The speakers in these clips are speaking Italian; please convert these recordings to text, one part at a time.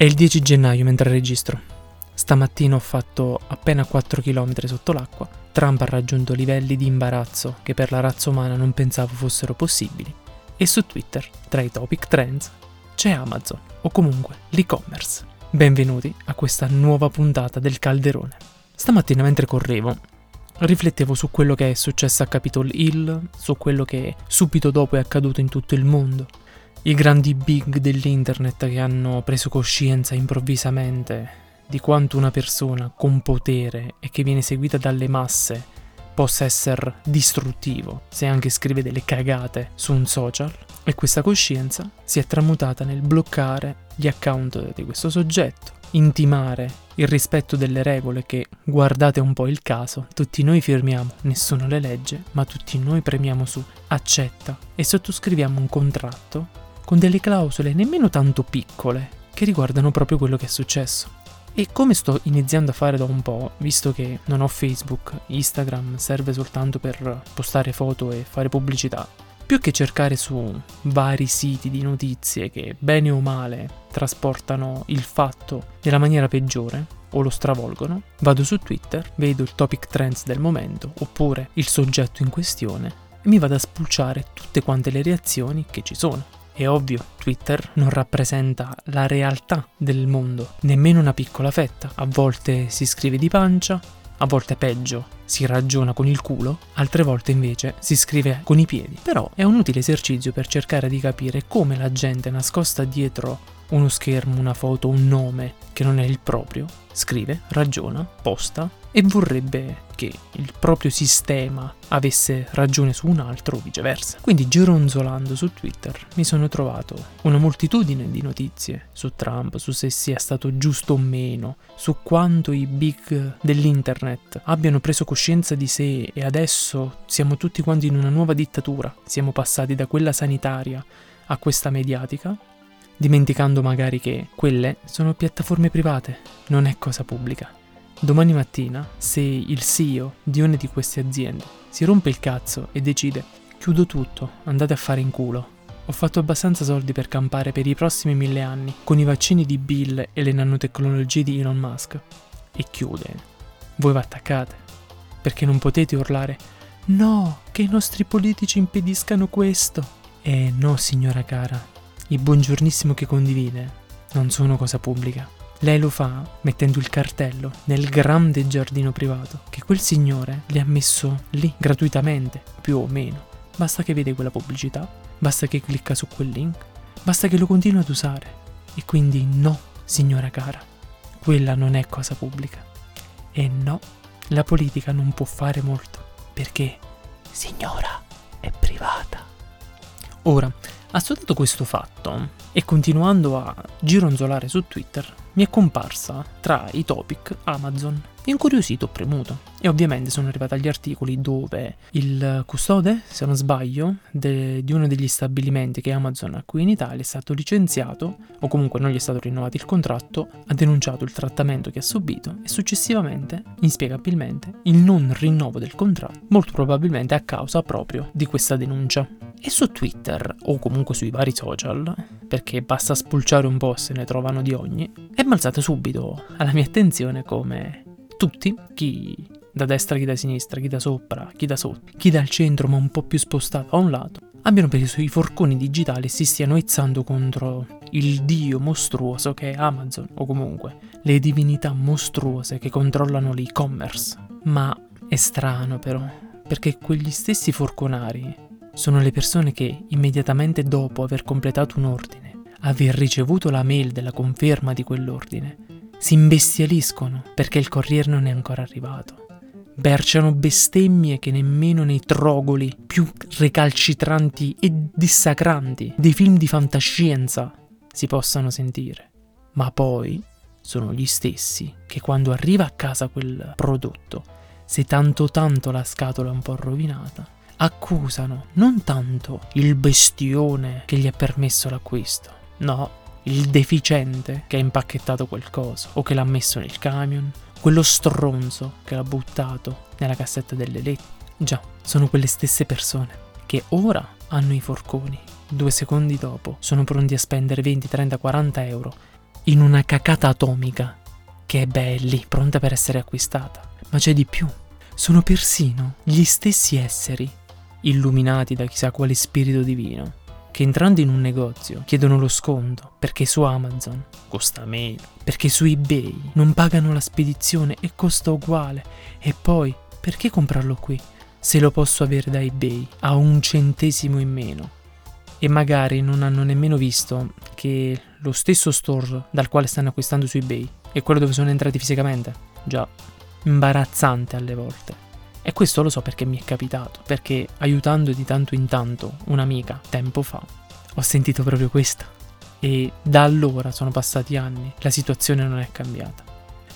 È il 10 gennaio mentre registro. Stamattina ho fatto appena 4 km sotto l'acqua. Trump ha raggiunto livelli di imbarazzo che per la razza umana non pensavo fossero possibili. E su Twitter, tra i topic trends, c'è Amazon, o comunque l'e-commerce. Benvenuti a questa nuova puntata del Calderone. Stamattina mentre correvo, riflettevo su quello che è successo a Capitol Hill, su quello che subito dopo è accaduto in tutto il mondo, i grandi big dell'internet che hanno preso coscienza improvvisamente di quanto una persona con potere e che viene seguita dalle masse possa essere distruttivo se anche scrive delle cagate su un social e questa coscienza si è tramutata nel bloccare gli account di questo soggetto, intimare il rispetto delle regole che, guardate un po' il caso, tutti noi firmiamo, nessuno le legge, ma tutti noi premiamo su accetta e sottoscriviamo un contratto con delle clausole nemmeno tanto piccole che riguardano proprio quello che è successo. E come sto iniziando a fare da un po', visto che non ho Facebook, Instagram serve soltanto per postare foto e fare pubblicità, più che cercare su vari siti di notizie che bene o male trasportano il fatto nella maniera peggiore o lo stravolgono, vado su Twitter, vedo il topic trends del momento oppure il soggetto in questione e mi vado a spulciare tutte quante le reazioni che ci sono. È ovvio, Twitter non rappresenta la realtà del mondo, nemmeno una piccola fetta. A volte si scrive di pancia, a volte peggio, si ragiona con il culo, altre volte invece si scrive con i piedi. Però è un utile esercizio per cercare di capire come la gente nascosta dietro uno schermo, una foto, un nome che non è il proprio, scrive, ragiona, posta e vorrebbe che il proprio sistema avesse ragione su un altro o viceversa. Quindi gironzolando su Twitter mi sono trovato una moltitudine di notizie su Trump, su se sia stato giusto o meno, su quanto i big dell'internet abbiano preso coscienza di sé e adesso siamo tutti quanti in una nuova dittatura, siamo passati da quella sanitaria a questa mediatica dimenticando magari che quelle sono piattaforme private, non è cosa pubblica. Domani mattina, se il CEO di una di queste aziende si rompe il cazzo e decide chiudo tutto, andate a fare in culo, ho fatto abbastanza soldi per campare per i prossimi mille anni con i vaccini di Bill e le nanotecnologie di Elon Musk, e chiude, voi vi attaccate, perché non potete urlare no, che i nostri politici impediscano questo. Eh no, signora cara, il buongiornissimo che condivide non sono cosa pubblica. Lei lo fa mettendo il cartello nel grande giardino privato che quel signore le ha messo lì gratuitamente, più o meno. Basta che vede quella pubblicità, basta che clicca su quel link, basta che lo continua ad usare. E quindi no, signora cara, quella non è cosa pubblica. E no, la politica non può fare molto, perché, signora, è privata. Ora, Assodato questo fatto e continuando a gironzolare su Twitter, mi è comparsa tra i topic Amazon. Incuriosito ho premuto e ovviamente sono arrivati agli articoli dove il custode, se non sbaglio, de- di uno degli stabilimenti che Amazon ha qui in Italia è stato licenziato o comunque non gli è stato rinnovato il contratto, ha denunciato il trattamento che ha subito e successivamente, inspiegabilmente, il non rinnovo del contratto, molto probabilmente a causa proprio di questa denuncia. E su Twitter o comunque sui vari social, perché basta spulciare un po' se ne trovano di ogni, è balzata subito alla mia attenzione come tutti, chi da destra, chi da sinistra, chi da sopra, chi da sotto, chi dal centro ma un po' più spostato a un lato, abbiano preso i forconi digitali e si stiano izzando contro il dio mostruoso che è Amazon o comunque le divinità mostruose che controllano l'e-commerce. Ma è strano però, perché quegli stessi forconari sono le persone che, immediatamente dopo aver completato un ordine, aver ricevuto la mail della conferma di quell'ordine, si imbestialiscono perché il corriere non è ancora arrivato. Berciano bestemmie che nemmeno nei trogoli più recalcitranti e dissacranti dei film di fantascienza si possano sentire. Ma poi sono gli stessi che quando arriva a casa quel prodotto, se tanto tanto la scatola è un po' rovinata, accusano non tanto il bestione che gli ha permesso l'acquisto, no, il deficiente che ha impacchettato quel coso o che l'ha messo nel camion, quello stronzo che l'ha buttato nella cassetta delle lettere. Già, sono quelle stesse persone che ora hanno i forconi, due secondi dopo sono pronti a spendere 20, 30, 40 euro in una cacata atomica che è belli, pronta per essere acquistata. Ma c'è di più. Sono persino gli stessi esseri, illuminati da chissà quale spirito divino, che entrando in un negozio chiedono lo sconto perché su Amazon costa meno, perché su eBay non pagano la spedizione e costa uguale. E poi, perché comprarlo qui se lo posso avere da eBay a un centesimo in meno? E magari non hanno nemmeno visto che lo stesso store dal quale stanno acquistando su eBay è quello dove sono entrati fisicamente. Già, imbarazzante alle volte. E questo lo so perché mi è capitato, perché aiutando di tanto in tanto un'amica tempo fa, ho sentito proprio questo. E da allora sono passati anni, la situazione non è cambiata.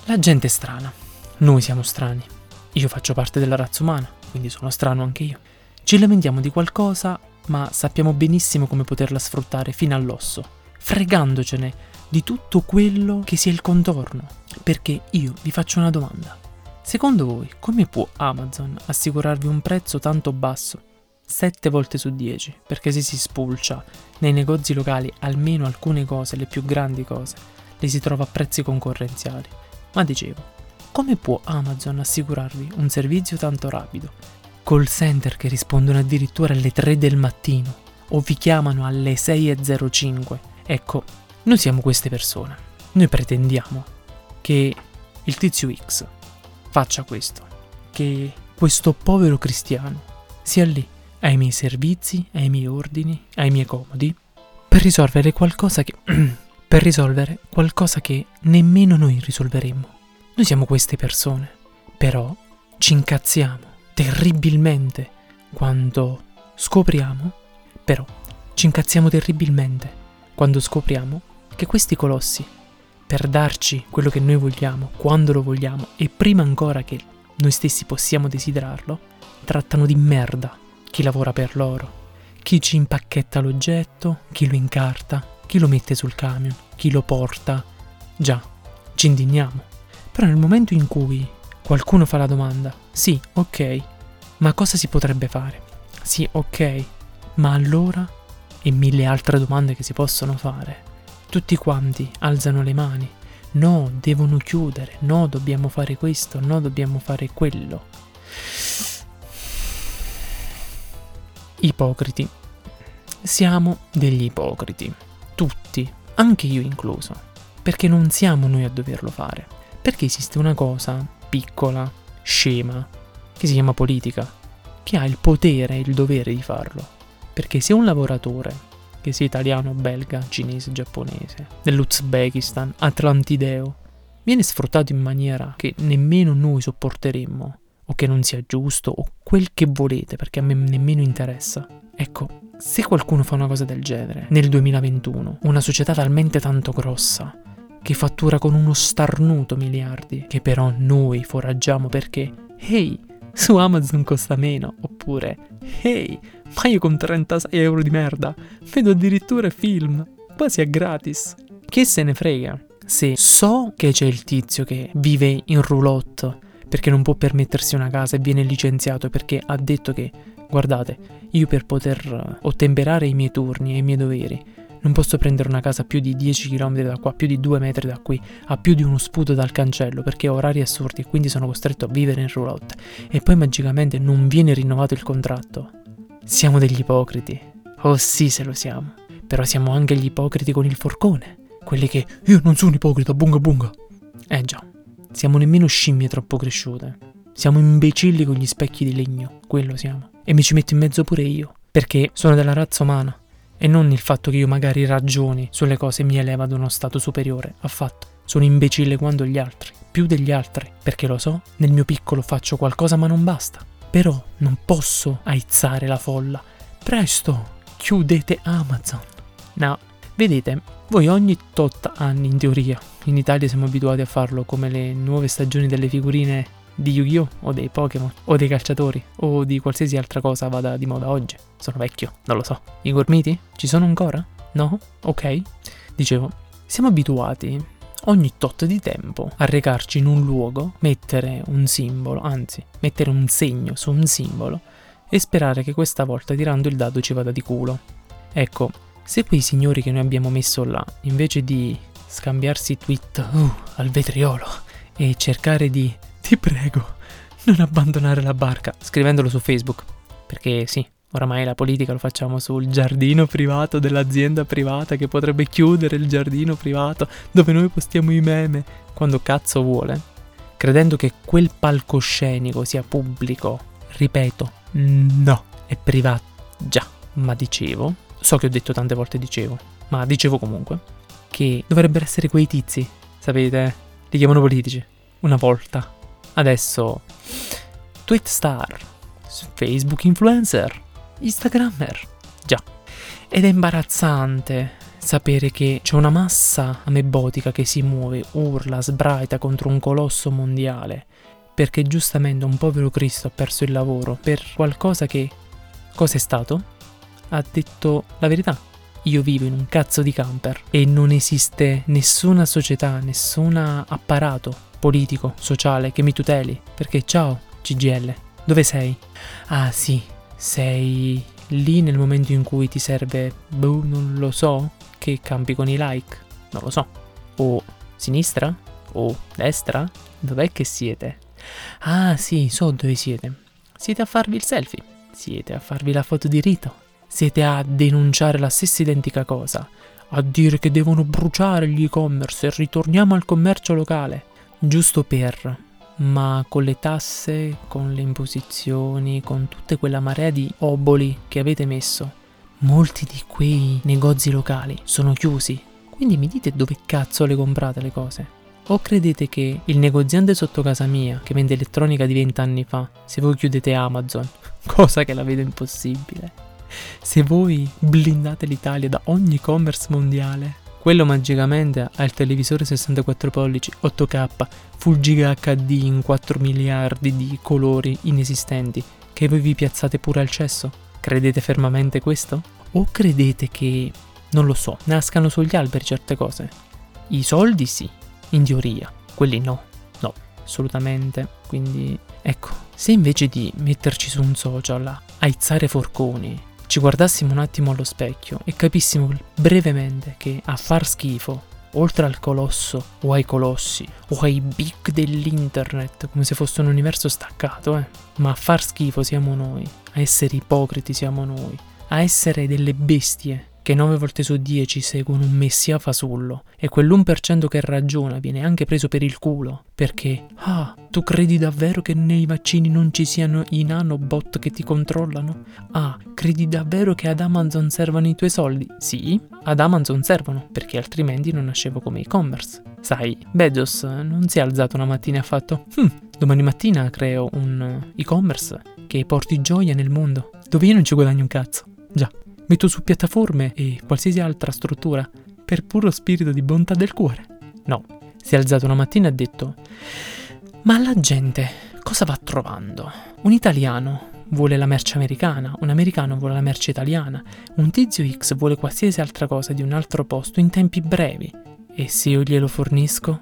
La gente è strana, noi siamo strani. Io faccio parte della razza umana, quindi sono strano anche io. Ci lamentiamo di qualcosa, ma sappiamo benissimo come poterla sfruttare fino all'osso, fregandocene di tutto quello che sia il contorno. Perché io vi faccio una domanda. Secondo voi, come può Amazon assicurarvi un prezzo tanto basso? 7 volte su 10, perché se si spulcia nei negozi locali almeno alcune cose, le più grandi cose, le si trova a prezzi concorrenziali. Ma dicevo, come può Amazon assicurarvi un servizio tanto rapido? Call center che rispondono addirittura alle 3 del mattino o vi chiamano alle 6.05. Ecco, noi siamo queste persone. Noi pretendiamo che il tizio X faccia questo, che questo povero cristiano sia lì ai miei servizi, ai miei ordini, ai miei comodi, per risolvere qualcosa che... per risolvere qualcosa che nemmeno noi risolveremmo. Noi siamo queste persone, però ci incazziamo terribilmente quando scopriamo, però ci incazziamo terribilmente quando scopriamo che questi colossi per darci quello che noi vogliamo, quando lo vogliamo e prima ancora che noi stessi possiamo desiderarlo, trattano di merda chi lavora per loro, chi ci impacchetta l'oggetto, chi lo incarta, chi lo mette sul camion, chi lo porta. Già, ci indigniamo. Però nel momento in cui qualcuno fa la domanda, sì, ok, ma cosa si potrebbe fare? Sì, ok, ma allora? E mille altre domande che si possono fare tutti quanti alzano le mani. No, devono chiudere. No, dobbiamo fare questo. No, dobbiamo fare quello. Ipocriti. Siamo degli ipocriti. Tutti, anche io incluso. Perché non siamo noi a doverlo fare. Perché esiste una cosa piccola, scema, che si chiama politica, che ha il potere e il dovere di farlo. Perché se un lavoratore che sia italiano, belga, cinese, giapponese, dell'Uzbekistan, atlantideo, viene sfruttato in maniera che nemmeno noi sopporteremmo, o che non sia giusto, o quel che volete, perché a me nemmeno interessa. Ecco, se qualcuno fa una cosa del genere, nel 2021, una società talmente tanto grossa, che fattura con uno starnuto miliardi, che però noi foraggiamo perché, ehi, su Amazon costa meno, oppure, ehi, ma io con 36 euro di merda vedo addirittura film, quasi a gratis. Che se ne frega? Se so che c'è il tizio che vive in roulotte perché non può permettersi una casa e viene licenziato perché ha detto che, guardate, io per poter ottemperare i miei turni e i miei doveri non posso prendere una casa più di 10 km da qua, più di 2 metri da qui, a più di uno sputo dal cancello perché ho orari assurdi e quindi sono costretto a vivere in roulotte e poi magicamente non viene rinnovato il contratto. Siamo degli ipocriti. Oh sì, se lo siamo. Però siamo anche gli ipocriti con il forcone. Quelli che io non sono ipocrita, bunga bunga. Eh già, siamo nemmeno scimmie troppo cresciute. Siamo imbecilli con gli specchi di legno, quello siamo. E mi ci metto in mezzo pure io, perché sono della razza umana. E non il fatto che io magari ragioni sulle cose mi eleva ad uno stato superiore, affatto. Sono imbecille quanto gli altri, più degli altri, perché lo so, nel mio piccolo faccio qualcosa ma non basta. Però non posso aizzare la folla. Presto, chiudete Amazon. No, vedete, voi ogni tot anni in teoria, in Italia siamo abituati a farlo come le nuove stagioni delle figurine di Yu-Gi-Oh! o dei Pokémon o dei calciatori o di qualsiasi altra cosa vada di moda oggi. Sono vecchio, non lo so. I gormiti? Ci sono ancora? No? Ok. Dicevo, siamo abituati ogni tot di tempo a recarci in un luogo, mettere un simbolo, anzi, mettere un segno su un simbolo e sperare che questa volta tirando il dado ci vada di culo. Ecco, se quei signori che noi abbiamo messo là, invece di scambiarsi tweet uh, al vetriolo e cercare di, ti prego, non abbandonare la barca, scrivendolo su Facebook. Perché sì, oramai la politica lo facciamo sul giardino privato dell'azienda privata che potrebbe chiudere il giardino privato dove noi postiamo i meme quando cazzo vuole. Credendo che quel palcoscenico sia pubblico, ripeto, no, è privato. Già, ma dicevo, so che ho detto tante volte dicevo, ma dicevo comunque, che dovrebbero essere quei tizi, sapete? Li chiamano politici. Una volta. Adesso. Tweet star. Facebook influencer. Instagrammer. Già. Ed è imbarazzante sapere che c'è una massa amebotica che si muove, urla, sbraita contro un colosso mondiale. Perché giustamente un povero Cristo ha perso il lavoro per qualcosa che. Cos'è stato? Ha detto la verità io vivo in un cazzo di camper e non esiste nessuna società, nessun apparato politico, sociale che mi tuteli. Perché ciao, CGL, dove sei? Ah sì, sei lì nel momento in cui ti serve, boh, non lo so, che campi con i like, non lo so. O sinistra? O destra? Dov'è che siete? Ah sì, so dove siete. Siete a farvi il selfie. Siete a farvi la foto di rito siete a denunciare la stessa identica cosa, a dire che devono bruciare gli e-commerce e ritorniamo al commercio locale, giusto per, ma con le tasse, con le imposizioni, con tutta quella marea di oboli che avete messo, molti di quei negozi locali sono chiusi. Quindi mi dite dove cazzo le comprate le cose? O credete che il negoziante sotto casa mia, che vende elettronica di vent'anni fa, se voi chiudete Amazon, cosa che la vedo impossibile, se voi blindate l'Italia da ogni e-commerce mondiale, quello magicamente ha il televisore 64 pollici 8K Full Giga HD in 4 miliardi di colori inesistenti che voi vi piazzate pure al cesso? Credete fermamente questo? O credete che, non lo so, nascano sugli alberi certe cose? I soldi sì, in teoria, quelli no, no, assolutamente. Quindi, ecco, se invece di metterci su un social aizzare forconi, ci guardassimo un attimo allo specchio e capissimo brevemente che a far schifo, oltre al colosso o ai colossi o ai big dell'internet, come se fosse un universo staccato, eh, ma a far schifo siamo noi, a essere ipocriti siamo noi, a essere delle bestie che 9 volte su 10 seguono un messia fasullo. E quell'1% che ragiona viene anche preso per il culo perché, ah, tu credi davvero che nei vaccini non ci siano i nanobot che ti controllano? Ah, credi davvero che ad Amazon servano i tuoi soldi? Sì, ad Amazon servono perché altrimenti non nascevo come e-commerce. Sai, Bezos non si è alzato una mattina e ha fatto, hm, domani mattina creo un e-commerce che porti gioia nel mondo, dove io non ci guadagno un cazzo. Già metto su piattaforme e qualsiasi altra struttura per puro spirito di bontà del cuore. No, si è alzato una mattina e ha detto: Ma la gente cosa va trovando? Un italiano vuole la merce americana, un americano vuole la merce italiana, un tizio X vuole qualsiasi altra cosa di un altro posto in tempi brevi. E se io glielo fornisco?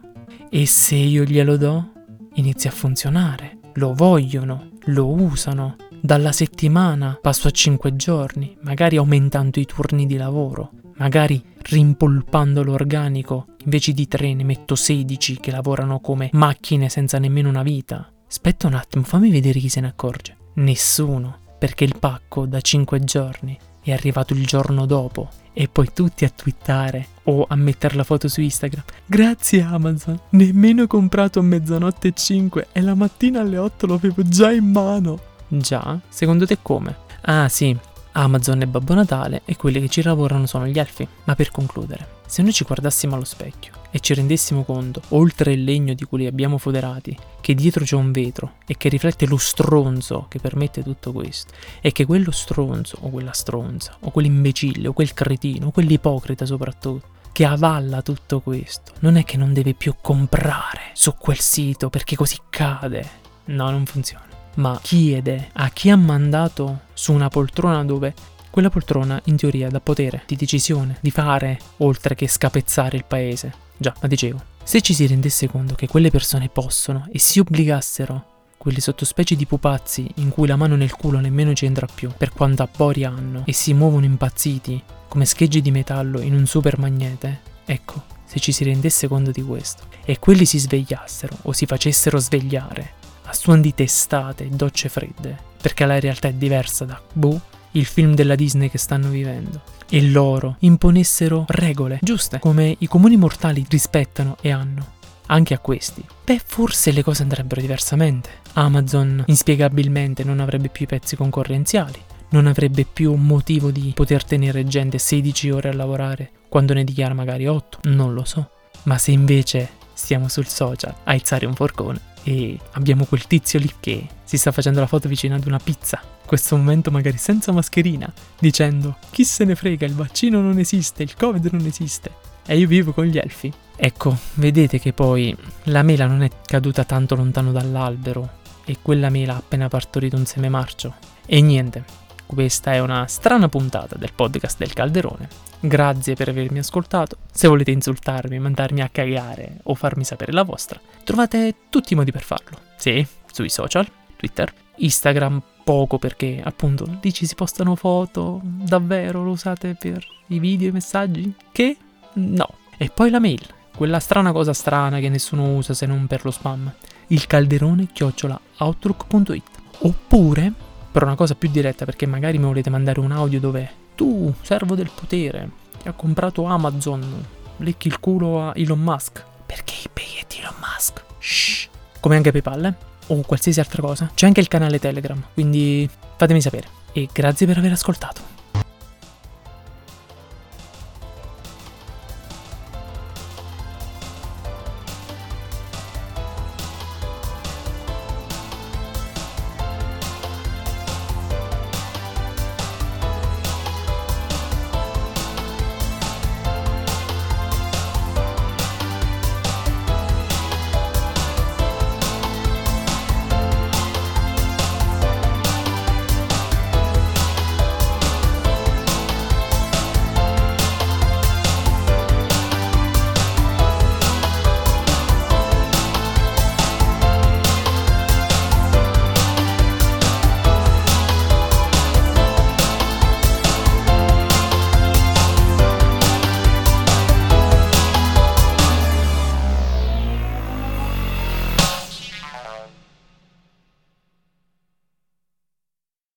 E se io glielo do? Inizia a funzionare. Lo vogliono, lo usano, dalla settimana passo a 5 giorni, magari aumentando i turni di lavoro, magari rimpolpando l'organico, invece di 3 ne metto 16 che lavorano come macchine senza nemmeno una vita. Aspetta un attimo, fammi vedere chi se ne accorge. Nessuno, perché il pacco da 5 giorni è arrivato il giorno dopo e poi tutti a twittare o a mettere la foto su Instagram. Grazie Amazon, nemmeno comprato a mezzanotte e 5 e la mattina alle 8 lo avevo già in mano. Già? Secondo te come? Ah sì, Amazon è Babbo Natale e quelli che ci lavorano sono gli elfi. Ma per concludere, se noi ci guardassimo allo specchio e ci rendessimo conto, oltre il legno di cui li abbiamo foderati, che dietro c'è un vetro e che riflette lo stronzo che permette tutto questo, e che quello stronzo, o quella stronza, o quell'imbecille, o quel cretino, o quell'ipocrita soprattutto, che avalla tutto questo, non è che non deve più comprare su quel sito perché così cade. No, non funziona ma chiede a chi ha mandato su una poltrona dove quella poltrona in teoria dà potere di decisione, di fare, oltre che scapezzare il paese. Già, ma dicevo, se ci si rendesse conto che quelle persone possono e si obbligassero quelle sottospecie di pupazzi in cui la mano nel culo nemmeno ci entra più, per quanta boria hanno, e si muovono impazziti come schegge di metallo in un super magnete, ecco, se ci si rendesse conto di questo e quelli si svegliassero o si facessero svegliare a suon di testate e docce fredde, perché la realtà è diversa da, boh, il film della Disney che stanno vivendo, e loro imponessero regole giuste, come i comuni mortali rispettano e hanno, anche a questi, beh, forse le cose andrebbero diversamente. Amazon inspiegabilmente non avrebbe più i pezzi concorrenziali, non avrebbe più motivo di poter tenere gente 16 ore a lavorare quando ne dichiara magari 8, non lo so. Ma se invece stiamo sul social a alzare un forcone e abbiamo quel tizio lì che si sta facendo la foto vicino ad una pizza, in questo momento magari senza mascherina, dicendo chi se ne frega, il vaccino non esiste, il covid non esiste, e io vivo con gli elfi. Ecco, vedete che poi la mela non è caduta tanto lontano dall'albero e quella mela ha appena partorito un seme marcio. E niente, questa è una strana puntata del podcast del Calderone. Grazie per avermi ascoltato. Se volete insultarmi, mandarmi a cagare o farmi sapere la vostra, trovate tutti i modi per farlo. Sì, sui social, Twitter, Instagram poco perché appunto lì ci si postano foto, davvero lo usate per i video i messaggi? Che? No. E poi la mail, quella strana cosa strana che nessuno usa se non per lo spam. Il calderone chiocciola outlook.it. Oppure, per una cosa più diretta, perché magari mi volete mandare un audio dove tu, servo del potere, che ha comprato Amazon, lecchi il culo a Elon Musk. Perché eBay è Elon Musk? Shh. Come anche PayPal, eh? O qualsiasi altra cosa. C'è anche il canale Telegram, quindi fatemi sapere. E grazie per aver ascoltato.